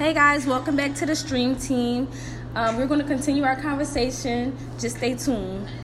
Hey guys, welcome back to the stream team. Um, we're going to continue our conversation. Just stay tuned.